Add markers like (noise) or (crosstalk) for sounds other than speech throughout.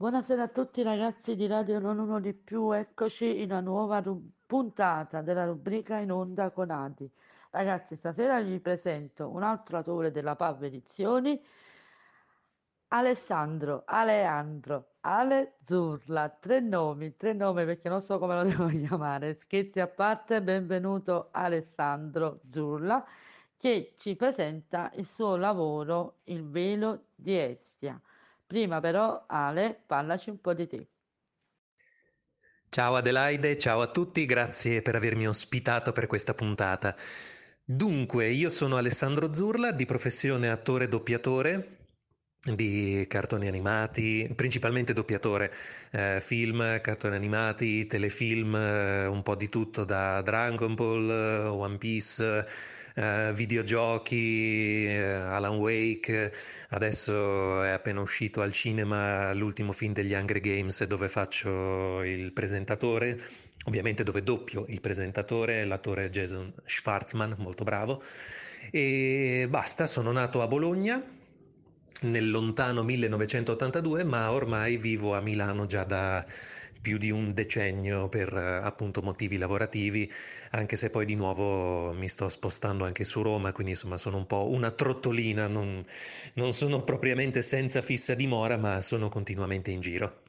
Buonasera a tutti ragazzi di Radio Non Uno di Più, eccoci in una nuova ru- puntata della rubrica in onda con Adi. Ragazzi, stasera vi presento un altro autore della PAV Edizioni, Alessandro, Aleandro, Ale Zurla, tre nomi, tre nomi perché non so come lo (laughs) devo chiamare. Scherzi a parte, benvenuto Alessandro Zurla che ci presenta il suo lavoro Il velo di Estia. Prima però, Ale, parlaci un po' di te. Ciao Adelaide, ciao a tutti, grazie per avermi ospitato per questa puntata. Dunque, io sono Alessandro Zurla, di professione attore doppiatore di cartoni animati, principalmente doppiatore, eh, film, cartoni animati, telefilm, eh, un po' di tutto da Dragon Ball, eh, One Piece, eh, videogiochi, eh, Alan Wake, adesso è appena uscito al cinema l'ultimo film degli Hunger Games dove faccio il presentatore, ovviamente dove doppio il presentatore, l'attore Jason Schwartzman, molto bravo. E basta, sono nato a Bologna nel lontano 1982, ma ormai vivo a Milano già da più di un decennio per appunto motivi lavorativi, anche se poi di nuovo mi sto spostando anche su Roma, quindi insomma sono un po' una trottolina, non, non sono propriamente senza fissa dimora, ma sono continuamente in giro.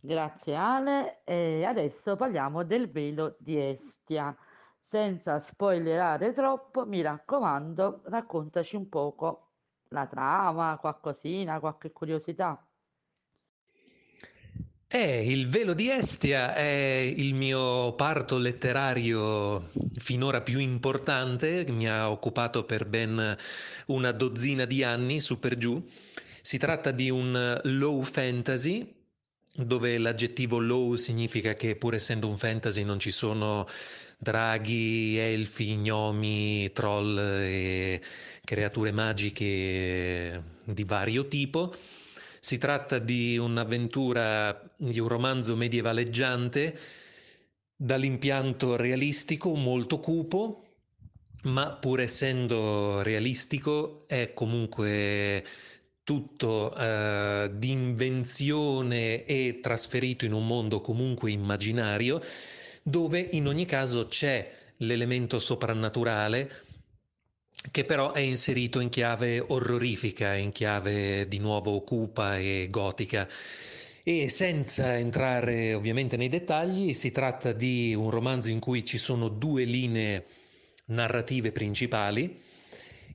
Grazie Ale, e adesso parliamo del velo di Estia. Senza spoilerare troppo, mi raccomando, raccontaci un poco la trama, qualcosina, qualche curiosità. Eh, il velo di Estia è il mio parto letterario finora più importante, mi ha occupato per ben una dozzina di anni, su per giù. Si tratta di un low fantasy, dove l'aggettivo low significa che pur essendo un fantasy non ci sono draghi, elfi, gnomi, troll e creature magiche di vario tipo. Si tratta di un'avventura, di un romanzo medievaleggiante dall'impianto realistico molto cupo, ma pur essendo realistico è comunque tutto eh, di invenzione e trasferito in un mondo comunque immaginario dove in ogni caso c'è l'elemento soprannaturale che però è inserito in chiave orrorifica, in chiave di nuovo cupa e gotica. E senza entrare ovviamente nei dettagli, si tratta di un romanzo in cui ci sono due linee narrative principali.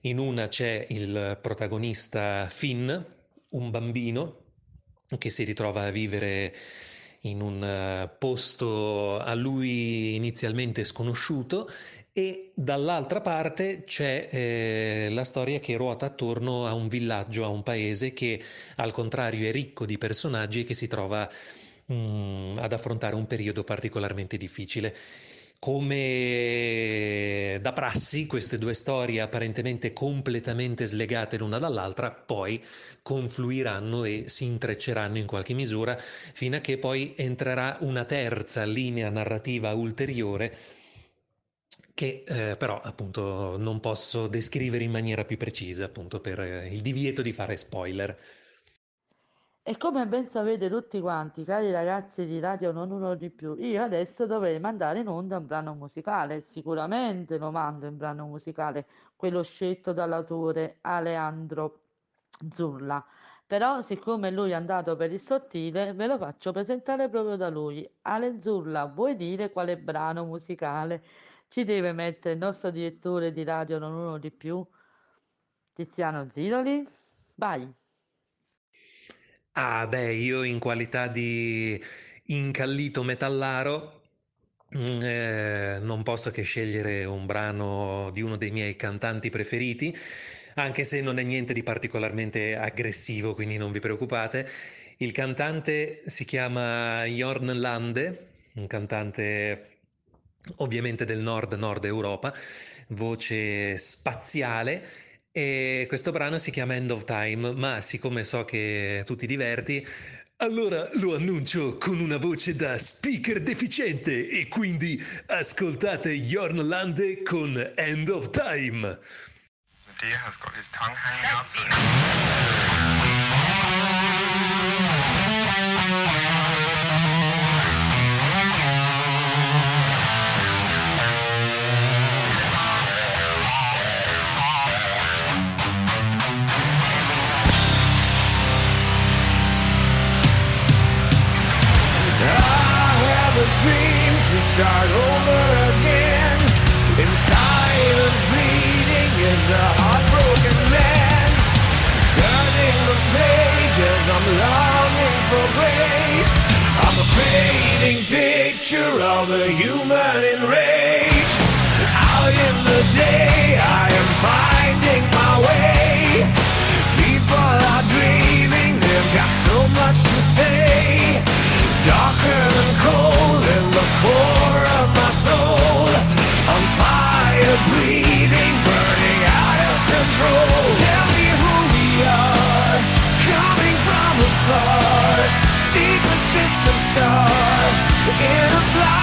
In una c'è il protagonista Finn, un bambino che si ritrova a vivere in un eh, posto a lui inizialmente sconosciuto e dall'altra parte c'è eh, la storia che ruota attorno a un villaggio, a un paese che al contrario è ricco di personaggi e che si trova mh, mm, ad affrontare un periodo particolarmente difficile. Come da prassi, queste due storie apparentemente completamente slegate l'una dall'altra, poi confluiranno e si intrecceranno in qualche misura, fino a che poi entrerà una terza linea narrativa ulteriore che eh, però appunto non posso descrivere in maniera più precisa, appunto per eh, il divieto di fare spoiler. E come ben sapete tutti quanti, cari ragazzi di Radio Non Uno di Più, io adesso dovrei mandare in onda un brano musicale, sicuramente lo mando in brano musicale, quello scelto dall'autore Aleandro Zurla. Però siccome lui è andato per il sottile, ve lo faccio presentare proprio da lui. Ale Zurla, vuoi dire quale brano musicale ci deve mettere il nostro direttore di Radio Non Uno di Più, Tiziano Ziroli? Vai! Ah, beh, io in qualità di incallito metallaro mm, eh, non posso che scegliere un brano di uno dei miei cantanti preferiti. anche se non è niente di particolarmente aggressivo, quindi non vi preoccupate. Il cantante si chiama Jorn Lande, un cantante ovviamente del nord-nord Europa, voce spaziale. E questo brano si chiama End of Time, ma siccome so che tu ti diverti, allora lo annuncio con una voce da speaker deficiente e quindi ascoltate Jorn Lande con End of Time. The deer has got his tongue hanging out. Start over again. In silence bleeding is the heartbroken man. Turning the pages I'm longing for grace. I'm a fading picture of a human in rage. Out in the day I am finding my way. People are dreaming they've got so much to say. Darker than the core of my soul. On fire, breathing, burning out of control. Tell me who we are, coming from afar. See the distant star in a flying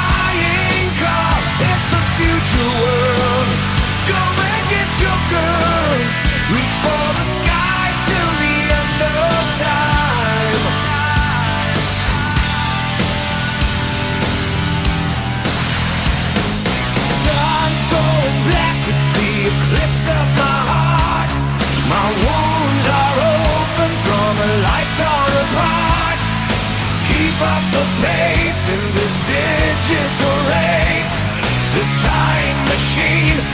digital race. This time machine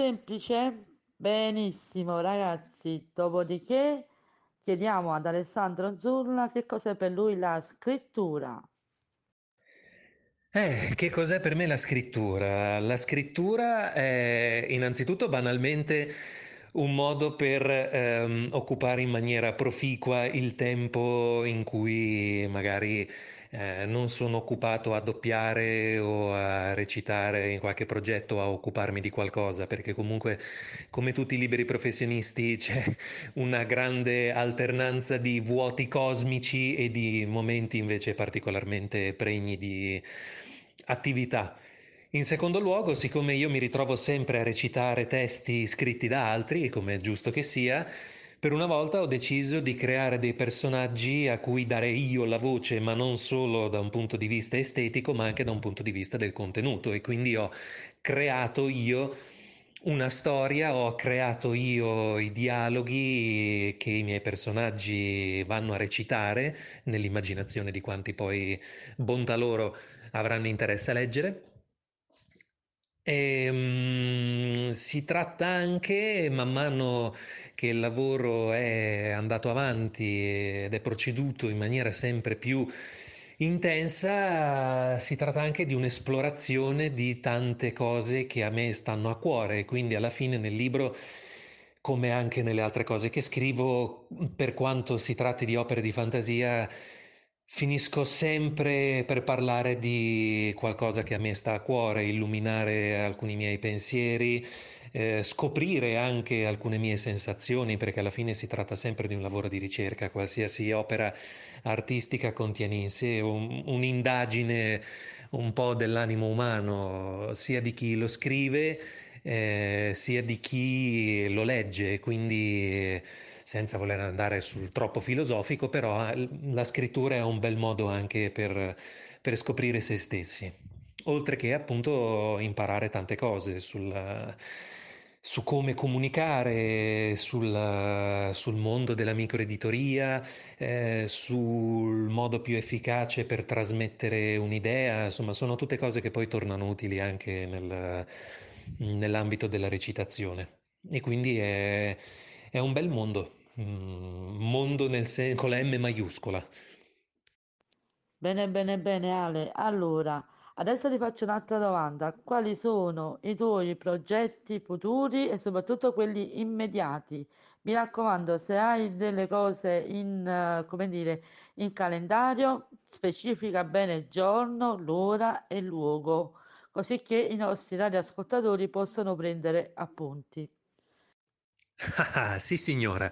semplice? Benissimo, ragazzi. Dopodiché chiediamo ad Alessandro Zurla che cos'è per lui la scrittura. Eh, che cos'è per me la scrittura? La scrittura è innanzitutto banalmente un modo per ehm, occupare in maniera proficua il tempo in cui magari eh, non sono occupato a doppiare o a recitare in qualche progetto a occuparmi di qualcosa, perché comunque, come tutti i liberi professionisti, (laughs) c'è una grande alternanza di vuoti cosmici e di momenti invece particolarmente pregni di attività. In secondo luogo, siccome io mi ritrovo sempre a recitare testi scritti da altri, come è giusto che sia, per una volta ho deciso di creare dei personaggi a cui dare io la voce, ma non solo da un punto di vista estetico, ma anche da un punto di vista del contenuto. E quindi ho creato io una storia, ho creato io i dialoghi che i miei personaggi vanno a recitare nell'immaginazione di quanti poi, bontà loro, avranno interesse a leggere. E, um, si tratta anche, man mano che il lavoro è andato avanti ed è proceduto in maniera sempre più intensa, si tratta anche di un'esplorazione di tante cose che a me stanno a cuore, quindi alla fine nel libro come anche nelle altre cose che scrivo, per quanto si tratti di opere di fantasia, Finisco sempre per parlare di qualcosa che a me sta a cuore, illuminare alcuni miei pensieri, eh, scoprire anche alcune mie sensazioni, perché alla fine si tratta sempre di un lavoro di ricerca, qualsiasi opera artistica contiene in sé un, un'indagine un po' dell'animo umano, sia di chi lo scrive, eh, sia di chi lo legge, quindi senza voler andare sul troppo filosofico, però eh, la scrittura è un bel modo anche per, per scoprire se stessi, oltre che appunto imparare tante cose sul, su come comunicare, sul, sul mondo della microeditoria, eh, sul modo più efficace per trasmettere un'idea, insomma sono tutte cose che poi tornano utili anche nel, nell'ambito della recitazione. E quindi è, è un bel mondo. Mm, mondo nel sen- con la M maiuscola. Bene, bene, bene, Ale. Allora, adesso ti faccio un'altra domanda. Quali sono i tuoi progetti futuri e soprattutto quelli immediati? Mi raccomando, se hai delle cose in, come dire, in calendario, specifica bene il giorno, l'ora e il luogo, così che i nostri radioascoltatori possono prendere appunti. (laughs) Sì, signora.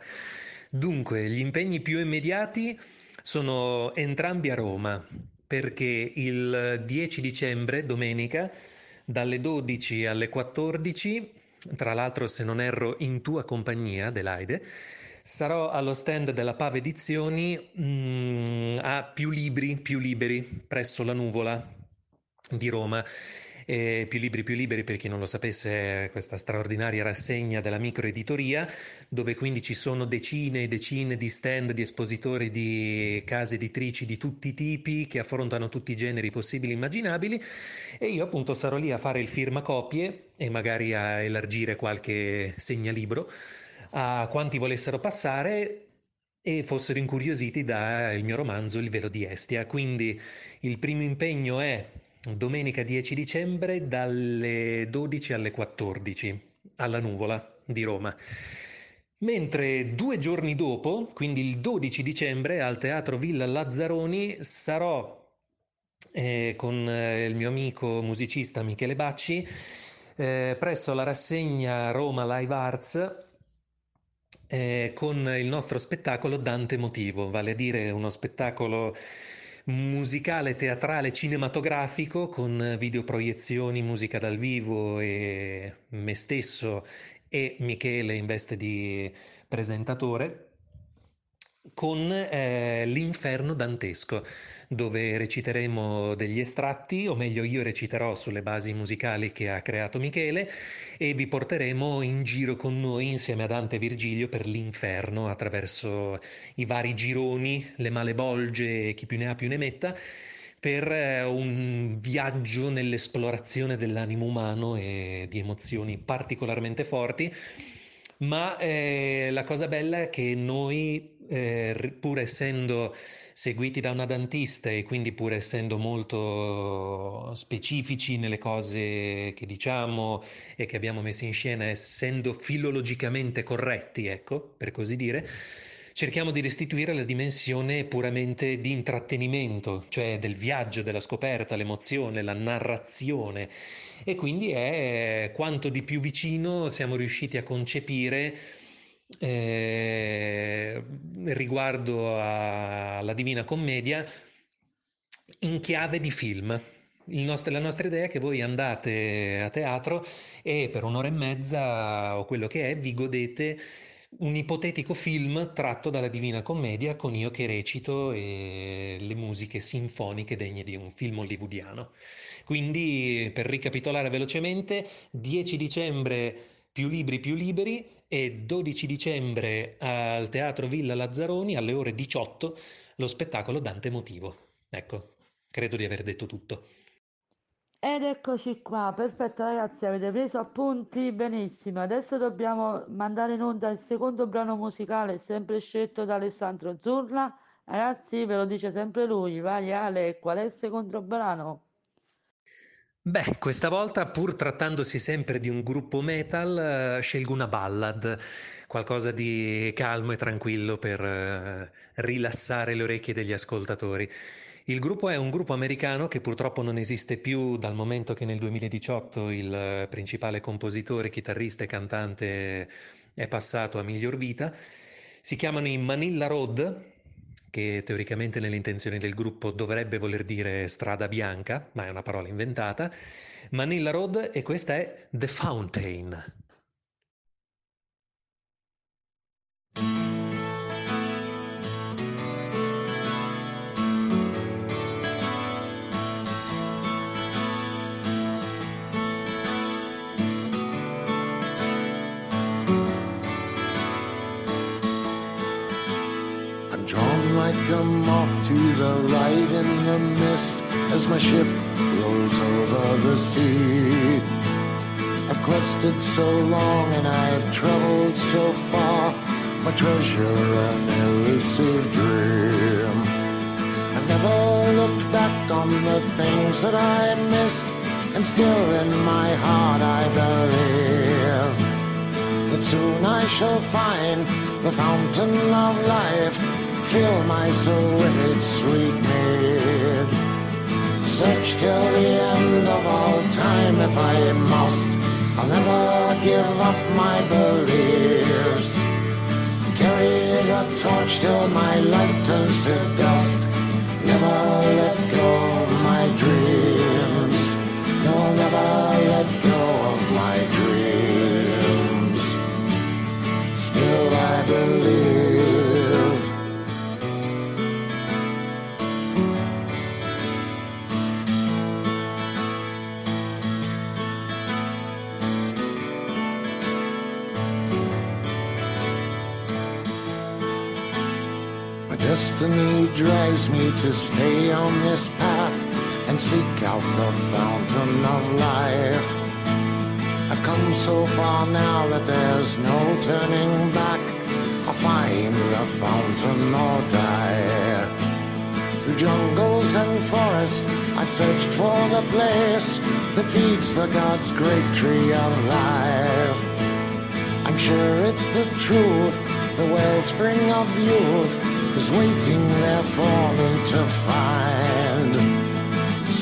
Dunque, gli impegni più immediati sono entrambi a Roma, perché il 10 dicembre, domenica, dalle 12 alle 14, tra l'altro se non erro in tua compagnia, Adelaide, sarò allo stand della Pave Edizioni mm, a Più Libri, Più Liberi, presso la Nuvola di Roma eh, Più libri più liberi, per chi non lo sapesse, è questa straordinaria rassegna della microeditoria, dove quindi ci sono decine e decine di stand di espositori di case editrici di tutti i tipi che affrontano tutti i generi possibili e immaginabili e io appunto sarò lì a fare il firmacopie e magari a elargire qualche segnalibro a quanti volessero passare e fossero incuriositi dal mio romanzo Il velo di Estia. Quindi il primo impegno è domenica 10 dicembre dalle 12 alle 14 alla Nuvola di Roma. Mentre due giorni dopo, quindi il 12 dicembre, al Teatro Villa Lazzaroni sarò eh, con eh, il mio amico musicista Michele Bacci eh, presso la rassegna Roma Live Arts eh, con il nostro spettacolo Dante Motivo, vale a dire uno spettacolo musicale, teatrale, cinematografico con videoproiezioni, musica dal vivo e me stesso e Michele in veste di presentatore con eh, L'Inferno Dantesco dove reciteremo degli estratti, o meglio io reciterò sulle basi musicali che ha creato Michele e vi porteremo in giro con noi insieme a Dante e Virgilio per l'inferno attraverso i vari gironi, le malebolge, chi più ne ha più ne metta per eh, un viaggio nell'esplorazione dell'animo umano e di emozioni particolarmente forti. Ma eh, la cosa bella è che noi, eh, pur essendo seguiti da una dantista e quindi pur essendo molto specifici nelle cose che diciamo e che abbiamo messo in scena, essendo filologicamente corretti, ecco, per così dire, cerchiamo di restituire la dimensione puramente di intrattenimento, cioè del viaggio, della scoperta, l'emozione, la narrazione. E quindi è quanto di più vicino siamo riusciti a concepire eh, riguardo alla Divina Commedia in chiave di film. Nostro, la nostra idea è che voi andate a teatro e per un'ora e mezza o quello che è vi godete un ipotetico film tratto dalla Divina Commedia con io che recito e le musiche sinfoniche degne di un film hollywoodiano. Quindi, per ricapitolare velocemente, 10 dicembre più libri più liberi e 12 dicembre al Teatro Villa Lazzaroni alle ore 18 lo spettacolo Dante Motivo. Ecco, credo di aver detto tutto. Ed eccoci qua, perfetto ragazzi, avete preso appunti benissimo. Adesso dobbiamo mandare in onda il secondo brano musicale, sempre scelto da Alessandro Zurla. Ragazzi, ve lo dice sempre lui. Vai Ale, qual è il secondo brano? Beh, questa volta, pur trattandosi sempre di un gruppo metal, eh, scelgo una ballad, qualcosa di calmo e tranquillo per eh, rilassare le orecchie degli ascoltatori. Il gruppo è un gruppo americano che purtroppo non esiste più dal momento che nel 2018 il principale compositore, chitarrista e cantante è passato a miglior vita. Si chiamano i Manila Road, che teoricamente nelle intenzioni del gruppo dovrebbe voler dire strada bianca, ma è una parola inventata. Manila Road e questa è The Fountain. Like off to the light in the mist as my ship rolls over the sea. I've quested so long and I've traveled so far, my treasure an elusive dream. I've never looked back on the things that I missed, and still in my heart I believe that soon I shall find the fountain of life fill my soul with its sweet mead. Search till the end of all time if I must. I'll never give up my beliefs. Carry the torch till my life turns to dust. Never let go of my dreams. No, I'll never let go of my dreams. Still I believe. Destiny drives me to stay on this path and seek out the fountain of life. I've come so far now that there's no turning back. I'll find the fountain or die. Through jungles and forests, I've searched for the place that feeds the God's great tree of life. I'm sure it's the truth, the wellspring of youth is waiting there for me to find.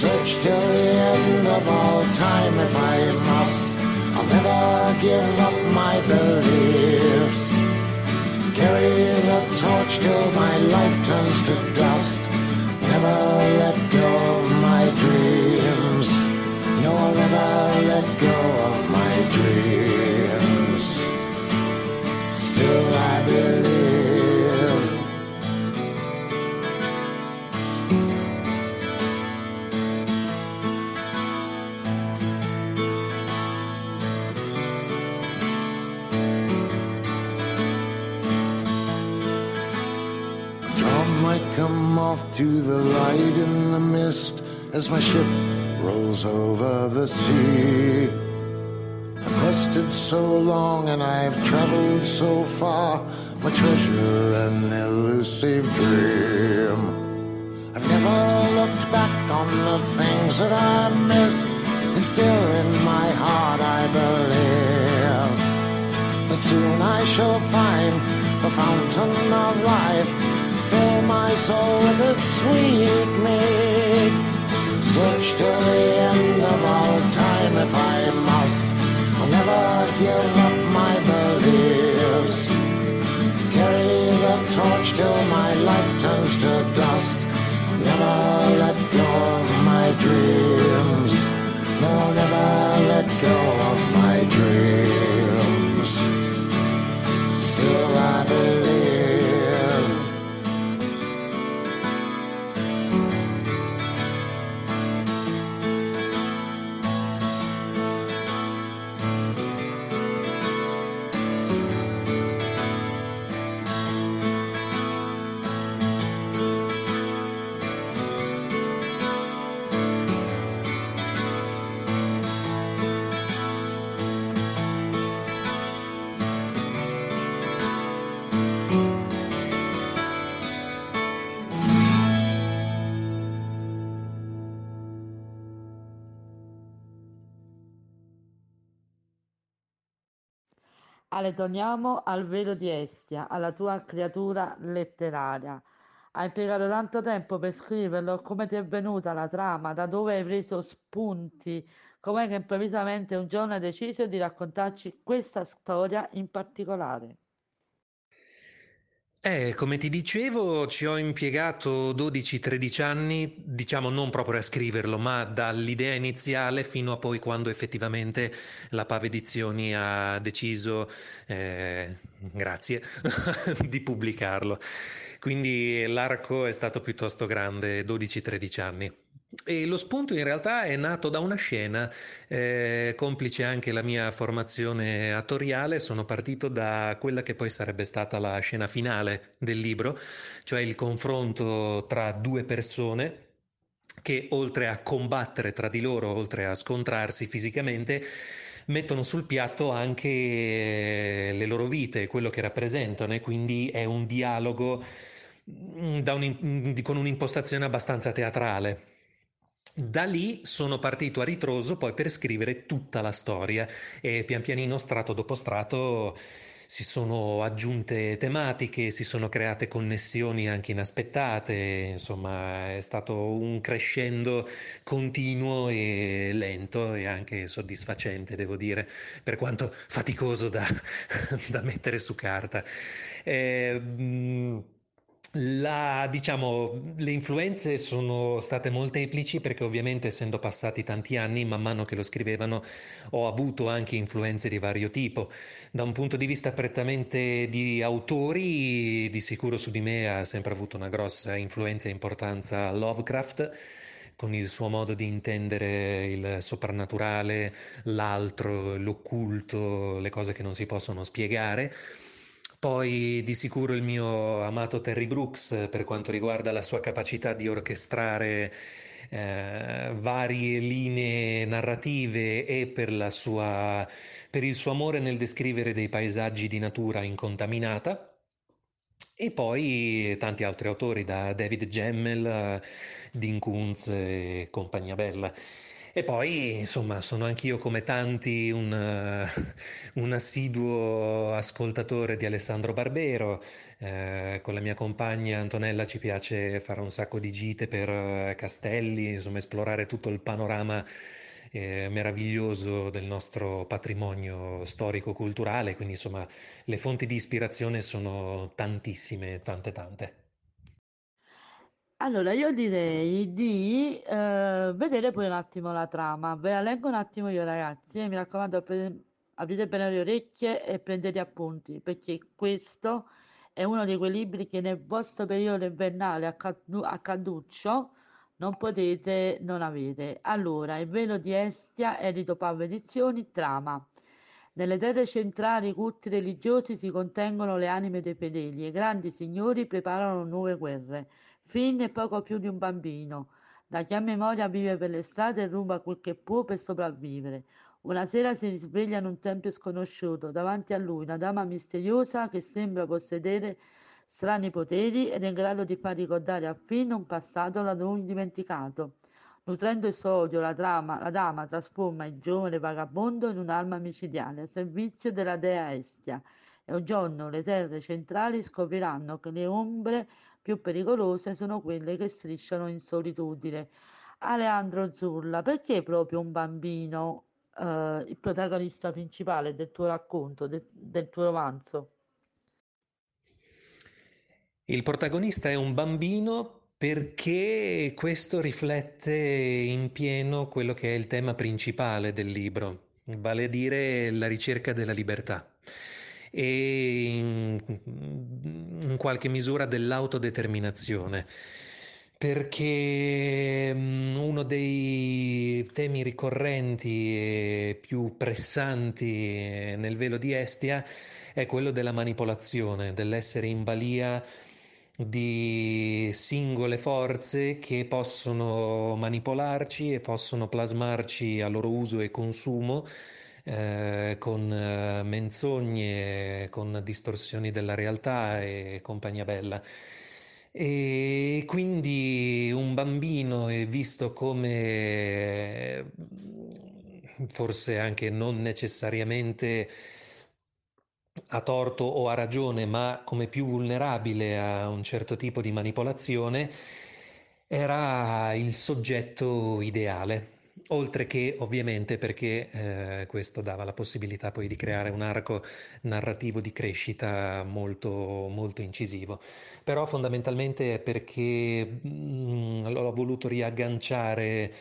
Search till the end of all time if I must. I'll never give up my beliefs. Carry the torch till my life turns to dust. Never let go of my dreams. No, I'll never let go of my dreams. Still I believe. Off to the light in the mist as my ship rolls over the sea. I've quested so long and I've traveled so far, my treasure an elusive dream. I've never looked back on the things that I've missed, and still in my heart I believe that soon I shall find the fountain of life, my soul with its sweet mead. Search till the end of all time if I must. I'll never give up my beliefs. Carry the torch till my life turns to dust. Never let go of my dreams. No, never let go of my dreams. Ale, torniamo al velo di Estia, alla tua creatura letteraria. Hai impiegato tanto tempo per scriverlo, come ti è venuta la trama, da dove hai preso spunti, com'è che improvvisamente un giorno hai deciso di raccontarci questa storia in particolare? Eh, come ti dicevo, ci ho impiegato 12-13 anni, diciamo non proprio a scriverlo, ma dall'idea iniziale fino a poi quando effettivamente la Pave Edizioni ha deciso, eh, grazie, (laughs) di pubblicarlo. Quindi l'arco è stato piuttosto grande, 12-13 anni. E lo spunto in realtà è nato da una scena, eh, complice anche la mia formazione attoriale, sono partito da quella che poi sarebbe stata la scena finale del libro, cioè il confronto tra due persone che oltre a combattere tra di loro, oltre a scontrarsi fisicamente, mettono sul piatto anche le loro vite, quello che rappresentano, e quindi è un dialogo mm, un- con un'impostazione abbastanza teatrale. Da lì sono partito a ritroso poi per scrivere tutta la storia e pian pianino, strato dopo strato, si sono aggiunte tematiche, si sono create connessioni anche inaspettate, insomma, è stato un crescendo continuo e lento e anche soddisfacente, devo dire, per quanto faticoso da, (laughs) da mettere su carta. Eh, la, diciamo, le influenze sono state molteplici perché ovviamente essendo passati tanti anni, man mano che lo scrivevano, ho avuto anche influenze di vario tipo. Da un punto di vista prettamente di autori, di sicuro su di me ha sempre avuto una grossa influenza e importanza Lovecraft, con il suo modo di intendere il soprannaturale, l'altro, l'occulto, le cose che non si possono spiegare. Poi di sicuro il mio amato Terry Brooks eh, per quanto riguarda la sua capacità di orchestrare eh, varie linee narrative e per sua, per il suo amore nel descrivere dei paesaggi di natura incontaminata. E poi tanti altri autori, da David Gemmel, a Dean Koontz e compagnia bella. E poi, insomma, sono anch'io come tanti un, eh, un assiduo ascoltatore di Alessandro Barbero. Eh, con la mia compagna Antonella ci piace fare un sacco di gite per eh, castelli, insomma, esplorare tutto il panorama eh, meraviglioso del nostro patrimonio storico-culturale. Quindi, insomma, le fonti di ispirazione sono tantissime, tante, tante. Allora, io direi di eh, vedere pure un attimo la trama. Ve la leggo un attimo io, ragazzi, mi raccomando, pre- aprite bene le orecchie e prendete appunti, perché questo è uno di quei libri che nel vostro periodo invernale a, caldu- a calduccio non potete non avere. Allora, Il velo di Estia, edito Pavlo Edizioni, trama. Nelle terre centrali i culti religiosi si contengono le anime dei fedeli e grandi signori preparano nuove guerre. Finn è poco più di un bambino. Da chi ha memoria vive per le strade e ruba quel che può per sopravvivere. Una sera si risveglia in un tempio sconosciuto. Davanti a lui una dama misteriosa che sembra possedere strani poteri ed è in grado di far ricordare a Finn un passato da lui dimenticato. Nutrendo il suo odio, la, trama, la dama trasforma il giovane vagabondo in un'arma micidiale a servizio della dea Estia e un giorno le terre centrali scopriranno che le ombre più pericolose sono quelle che strisciano in solitudine. Aleandro Zulla, perché proprio un bambino eh, il protagonista principale del tuo racconto, de- del tuo romanzo? Il protagonista è un bambino perché questo riflette in pieno quello che è il tema principale del libro, vale a dire la ricerca della libertà e in, in qualche misura dell'autodeterminazione. Perché mm, uno dei temi ricorrenti e più pressanti nel velo di Estia è quello della manipolazione, dell'essere in balia di singole forze che possono manipolarci e possono plasmarci a loro uso e consumo eh, con eh, menzogne, con distorsioni della realtà e compagnia bella. E quindi un bambino è visto come forse anche non necessariamente a torto o a ragione, ma come più vulnerabile a un certo tipo di manipolazione, era il soggetto ideale oltre che ovviamente perché eh, questo dava la possibilità poi di creare un arco narrativo di crescita molto, molto incisivo. Però fondamentalmente è perché mh, mm, l'ho voluto riagganciare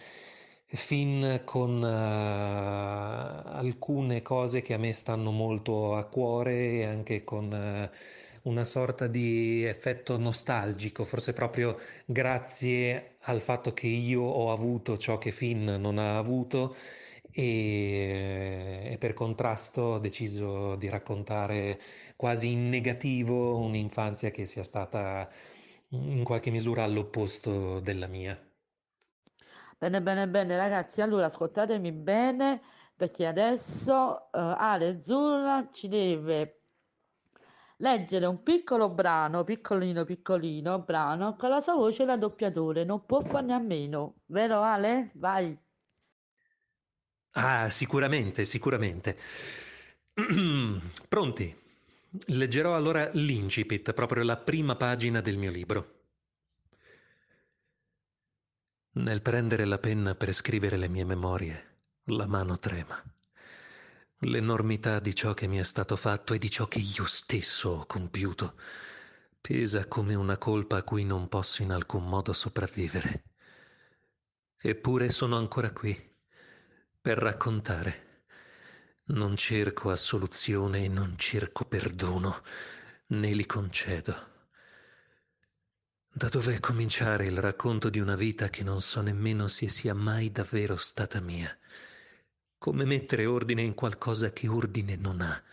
fin con uh, alcune cose che a me stanno molto a cuore e anche con... Uh, una sorta di effetto nostalgico, forse proprio grazie al fatto che io ho avuto ciò che Finn non ha avuto e, e per contrasto ho deciso di raccontare quasi in negativo un'infanzia che sia stata in qualche misura all'opposto della mia. Bene, bene, bene, ragazzi. Allora, ascoltatemi bene perché adesso uh, Ale Zurra ci deve leggere un piccolo brano, piccolino piccolino brano, con la sua voce da doppiatore, non può farne a meno, vero Ale? Vai. Ah, sicuramente, sicuramente. (clears throat) Pronti? Leggerò allora l'incipit, proprio la prima pagina del mio libro. Nel prendere la penna per scrivere le mie memorie, la mano trema. L'enormità di ciò che mi è stato fatto e di ciò che io stesso ho compiuto pesa come una colpa a cui non posso in alcun modo sopravvivere. Eppure sono ancora qui per raccontare. Non cerco assoluzione e non cerco perdono, né li concedo. Da dove cominciare il racconto di una vita che non so nemmeno se sia mai davvero stata mia? Come mettere ordine in qualcosa che ordine non ha.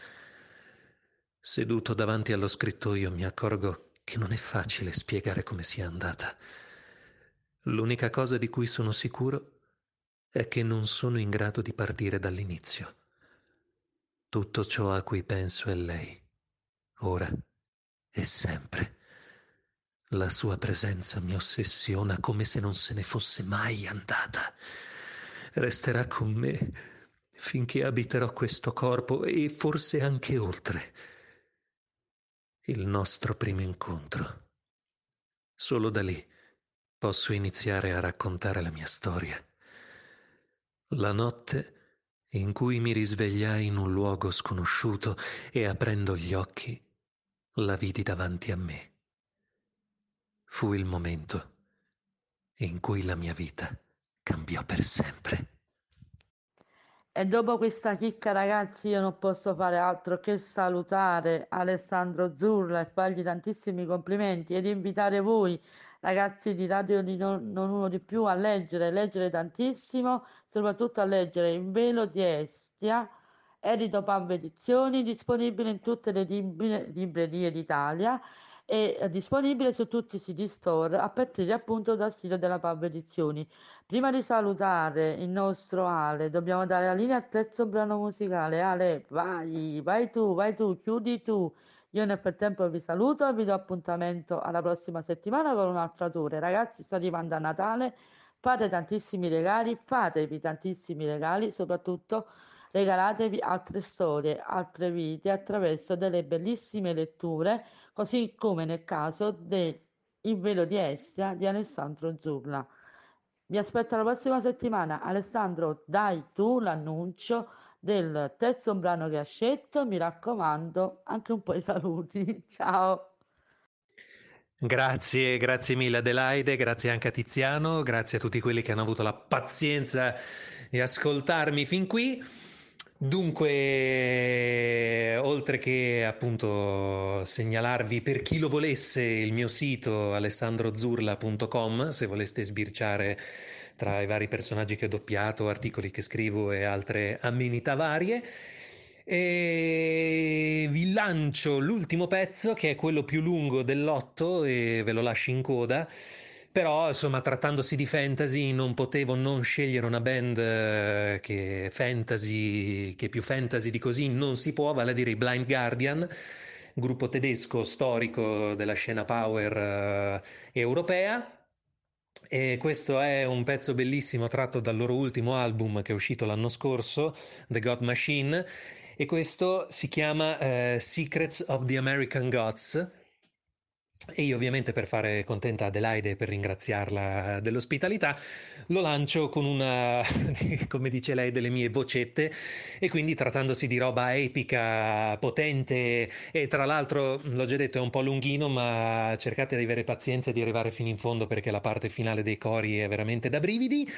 Seduto davanti allo scrittoio mi accorgo che non è facile spiegare come sia andata. L'unica cosa di cui sono sicuro è che non sono in grado di partire dall'inizio. Tutto ciò a cui penso è lei, ora e sempre. La sua presenza mi ossessiona come se non se ne fosse mai andata. Resterà con me finché abiterò questo corpo e forse anche oltre. Il nostro primo incontro. Solo da lì posso iniziare a raccontare la mia storia. La notte in cui mi risvegliai in un luogo sconosciuto e aprendo gli occhi la vidi davanti a me. Fu il momento in cui la mia vita cambiò per sempre. E dopo questa chicca, ragazzi, io non posso fare altro che salutare Alessandro Zurla e fargli tantissimi complimenti ed invitare voi, ragazzi di Radio di non, non Uno di Più, a leggere, leggere tantissimo, soprattutto a leggere Il Velo di Estia, edito Pub Edizioni, disponibile in tutte le librerie d'Italia eh, disponibile su tutti i siti store a partire appunto dal sito della Pub Edizioni. Prima di salutare il nostro Ale, dobbiamo dare la linea al terzo brano musicale. Ale, vai, vai tu, vai tu, chiudi tu, Io nel frattempo vi saluto e vi do appuntamento alla prossima settimana con un'altra tour. Ragazzi, sta arrivando a Natale, fate tantissimi regali, fatevi tantissimi regali, soprattutto regalatevi altre storie, altre vite attraverso delle bellissime letture, così come nel caso del Il velo di Estia di Alessandro Zurla. Vi aspetto la prossima settimana. Alessandro, dai tu l'annuncio del terzo brano che ha scelto. Mi raccomando, anche un po' i saluti. (laughs) Ciao. Grazie, grazie mille Adelaide, grazie anche a Tiziano, grazie a tutti quelli che hanno avuto la pazienza di ascoltarmi fin qui. Dunque, oltre che appunto segnalarvi per chi lo volesse il mio sito alessandrozurla.com, se voleste sbirciare tra i vari personaggi che ho doppiato, articoli che scrivo e altre amenità varie. E vi lancio l'ultimo pezzo che è quello più lungo dell'otto e ve lo lascio in coda. Però, insomma, trattandosi di fantasy, non potevo non scegliere una band eh, che fantasy, che più fantasy di così. Non si può, vale a dire i Blind Guardian, gruppo tedesco storico della scena power eh, europea. E questo è un pezzo bellissimo tratto dal loro ultimo album che è uscito l'anno scorso, The God Machine, e questo si chiama eh, Secrets of the American Gods e io ovviamente per fare contenta Adelaide e per ringraziarla dell'ospitalità lo lancio con una, (laughs) come dice lei, delle mie vocette e quindi trattandosi di roba epica, potente e tra l'altro, l'ho già detto, è un po' lunghino ma cercate di avere pazienza e di arrivare fino in fondo perché la parte finale dei cori è veramente da brividi.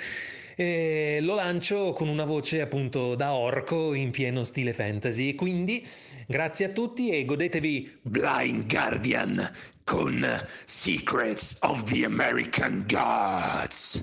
E lo lancio con una voce appunto da orco in pieno stile fantasy quindi grazie a tutti e godetevi Blind Guardian con Secrets of the American Gods.